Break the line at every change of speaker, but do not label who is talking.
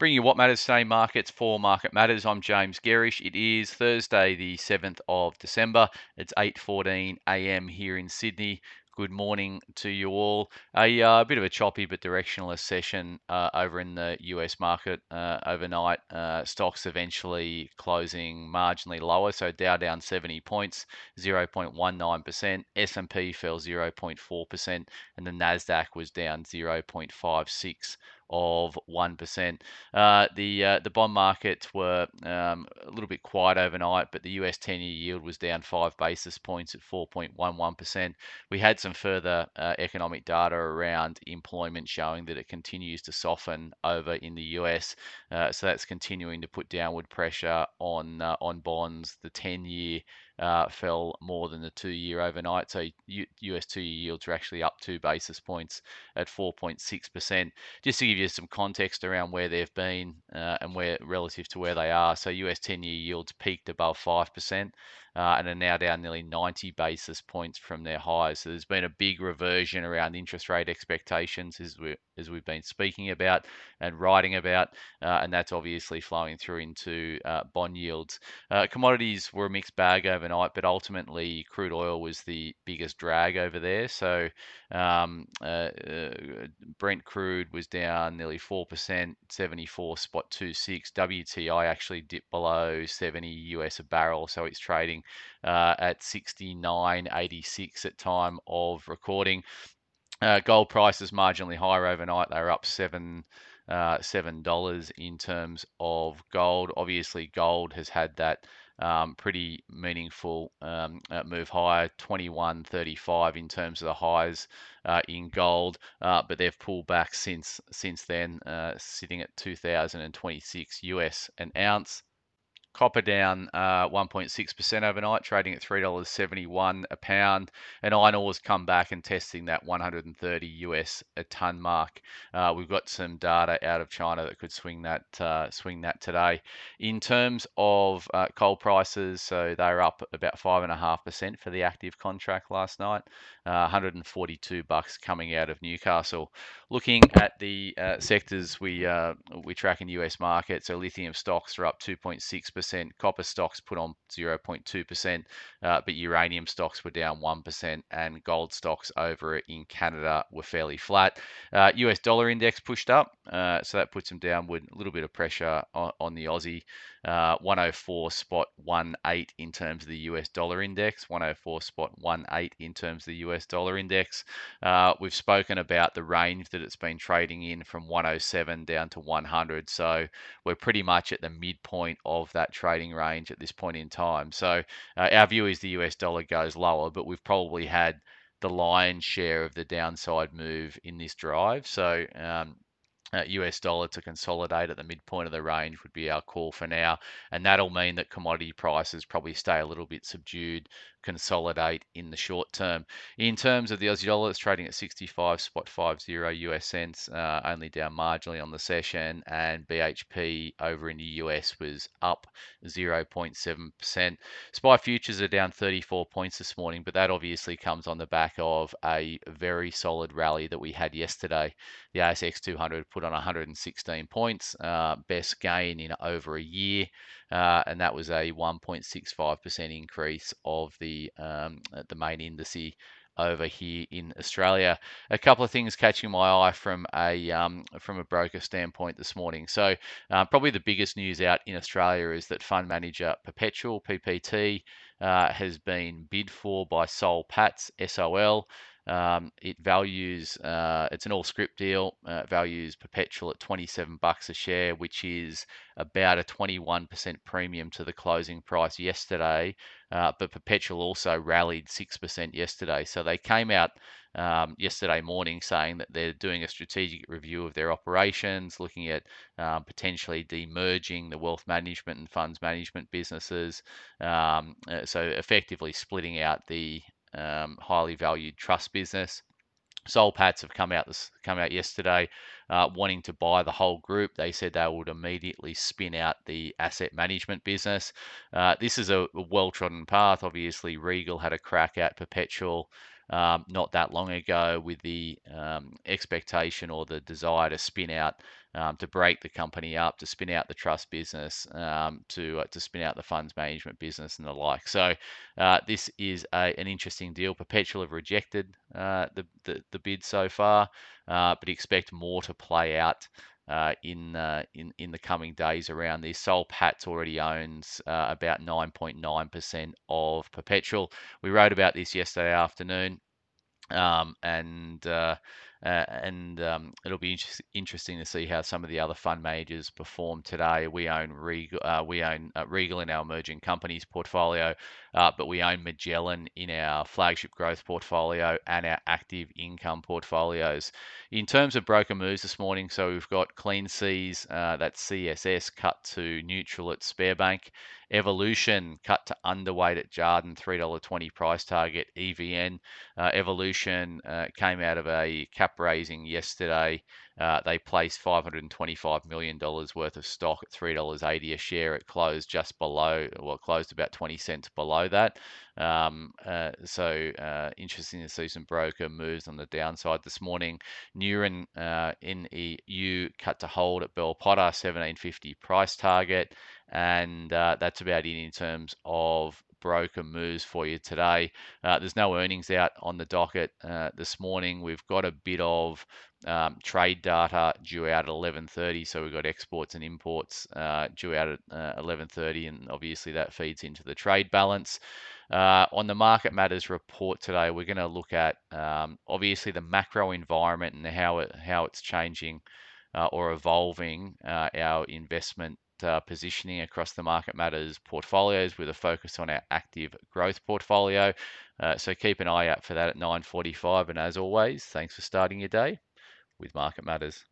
Bringing you what matters today, markets for Market Matters. I'm James Gerrish. It is Thursday, the 7th of December. It's 8:14 a.m. here in Sydney. Good morning to you all. A uh, bit of a choppy but directionalist session uh, over in the US market uh, overnight. Uh, stocks eventually closing marginally lower, so Dow down 70 points, 0.19%. S&P fell 0.4%, and the Nasdaq was down 0.56 of 1%. Uh, the uh, the bond markets were um, a little bit quiet overnight, but the US 10 year yield was down five basis points at 4.11%. We had some further uh, economic data around employment showing that it continues to soften over in the US. Uh, so that's continuing to put downward pressure on uh, on bonds. The 10 year uh, fell more than the two year overnight. So US two year yields are actually up two basis points at 4.6%. Just to give you some context around where they've been uh, and where relative to where they are. So US 10 year yields peaked above 5% uh, and are now down nearly 90 basis points from their highs. So there's been a big reversion around interest rate expectations as, we, as we've been speaking about and writing about, uh, and that's obviously flowing through into uh, bond yields. Uh, commodities were a mixed bag overnight, but ultimately crude oil was the biggest drag over there. So um, uh, uh, Brent crude was down nearly 4%, 74 spot 26. WTI actually dipped below 70 US a barrel, so it's trading uh, at 69.86 at time of recording. Uh, gold prices marginally higher overnight. They were up seven uh, seven dollars in terms of gold. Obviously, gold has had that um, pretty meaningful um, uh, move higher, 21.35 in terms of the highs uh, in gold, uh, but they've pulled back since since then, uh, sitting at 2,026 US an ounce. Copper down uh, 1.6% overnight, trading at $3.71 a pound. And iron ore's come back and testing that 130 US a ton mark. Uh, we've got some data out of China that could swing that uh, swing that today. In terms of uh, coal prices, so they're up about five and a half percent for the active contract last night. 142 uh, bucks coming out of Newcastle. Looking at the uh, sectors we we track in US markets, so lithium stocks are up 2.6 percent Copper stocks put on 0.2%, uh, but uranium stocks were down 1%, and gold stocks over in Canada were fairly flat. Uh, US dollar index pushed up, uh, so that puts them downward. A little bit of pressure on, on the Aussie. Uh, 104 spot 18 in terms of the US dollar index, 104 spot 18 in terms of the US dollar index. Uh, we've spoken about the range that it's been trading in from 107 down to 100, so we're pretty much at the midpoint of that trading range at this point in time. So uh, our view is the US dollar goes lower, but we've probably had the lion's share of the downside move in this drive. So um, US dollar to consolidate at the midpoint of the range would be our call for now. And that'll mean that commodity prices probably stay a little bit subdued, consolidate in the short term. In terms of the Aussie dollar, it's trading at 65 spot 50 US cents, uh, only down marginally on the session. And BHP over in the US was up 0.7%. SPI futures are down 34 points this morning, but that obviously comes on the back of a very solid rally that we had yesterday. The ASX 200 put on 116 points, uh, best gain in over a year, uh, and that was a 1.65% increase of the um, the main indice over here in Australia. A couple of things catching my eye from a um, from a broker standpoint this morning. So uh, probably the biggest news out in Australia is that fund manager Perpetual PPT uh, has been bid for by Soul Patts SOL. Um, it values, uh, it's an all script deal, uh, values Perpetual at 27 bucks a share, which is about a 21% premium to the closing price yesterday. Uh, but Perpetual also rallied 6% yesterday. So they came out um, yesterday morning saying that they're doing a strategic review of their operations, looking at um, potentially demerging the wealth management and funds management businesses. Um, uh, so effectively splitting out the um, highly valued trust business. Soul Patts have come out this come out yesterday, uh, wanting to buy the whole group. They said they would immediately spin out the asset management business. Uh, this is a, a well trodden path. Obviously, Regal had a crack at Perpetual um, not that long ago with the um, expectation or the desire to spin out, um, to break the company up, to spin out the trust business, um, to uh, to spin out the funds management business and the like. So uh, this is a, an interesting deal. Perpetual have rejected uh, the, the, the bid so far, uh, but expect more to play out. Uh, in uh, in in the coming days around this. Soul Patts already owns uh, about 9.9% of Perpetual. We wrote about this yesterday afternoon, um, and uh, and um, it'll be inter- interesting to see how some of the other fund managers perform today. We own Regal, uh, we own uh, Regal in our emerging companies portfolio, uh, but we own Magellan in our flagship growth portfolio and our active income portfolios. In terms of broker moves this morning, so we've got Clean Seas, uh, that's CSS, cut to neutral at Sparebank. Evolution cut to underweight at Jarden, $3.20 price target. EVN uh, Evolution uh, came out of a cap raising yesterday. Uh, they placed $525 million worth of stock at $3.80 a share. It closed just below, well, closed about 20 cents below that. Um, uh, so uh, interesting to see some broker moves on the downside this morning. Neuren uh, NEU cut to hold at Bell Potter, 1750 price target. And uh, that's about it in terms of broker moves for you today. Uh, there's no earnings out on the docket uh, this morning. We've got a bit of um, trade data due out at 11:30, so we've got exports and imports uh, due out at 11:30, uh, and obviously that feeds into the trade balance. Uh, on the Market Matters report today, we're going to look at um, obviously the macro environment and how it how it's changing uh, or evolving our investment uh, positioning across the Market Matters portfolios with a focus on our active growth portfolio. Uh, so keep an eye out for that at 9:45. And as always, thanks for starting your day with Market Matters.